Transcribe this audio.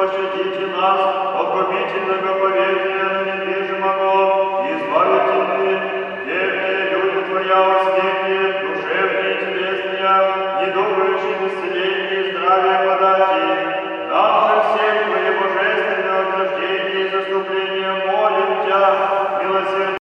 пощадите нас от губительного поверья недвижимого и избавите верные люди Твоя во смерти, душевные и телесные, недобрые исцеления и здравия,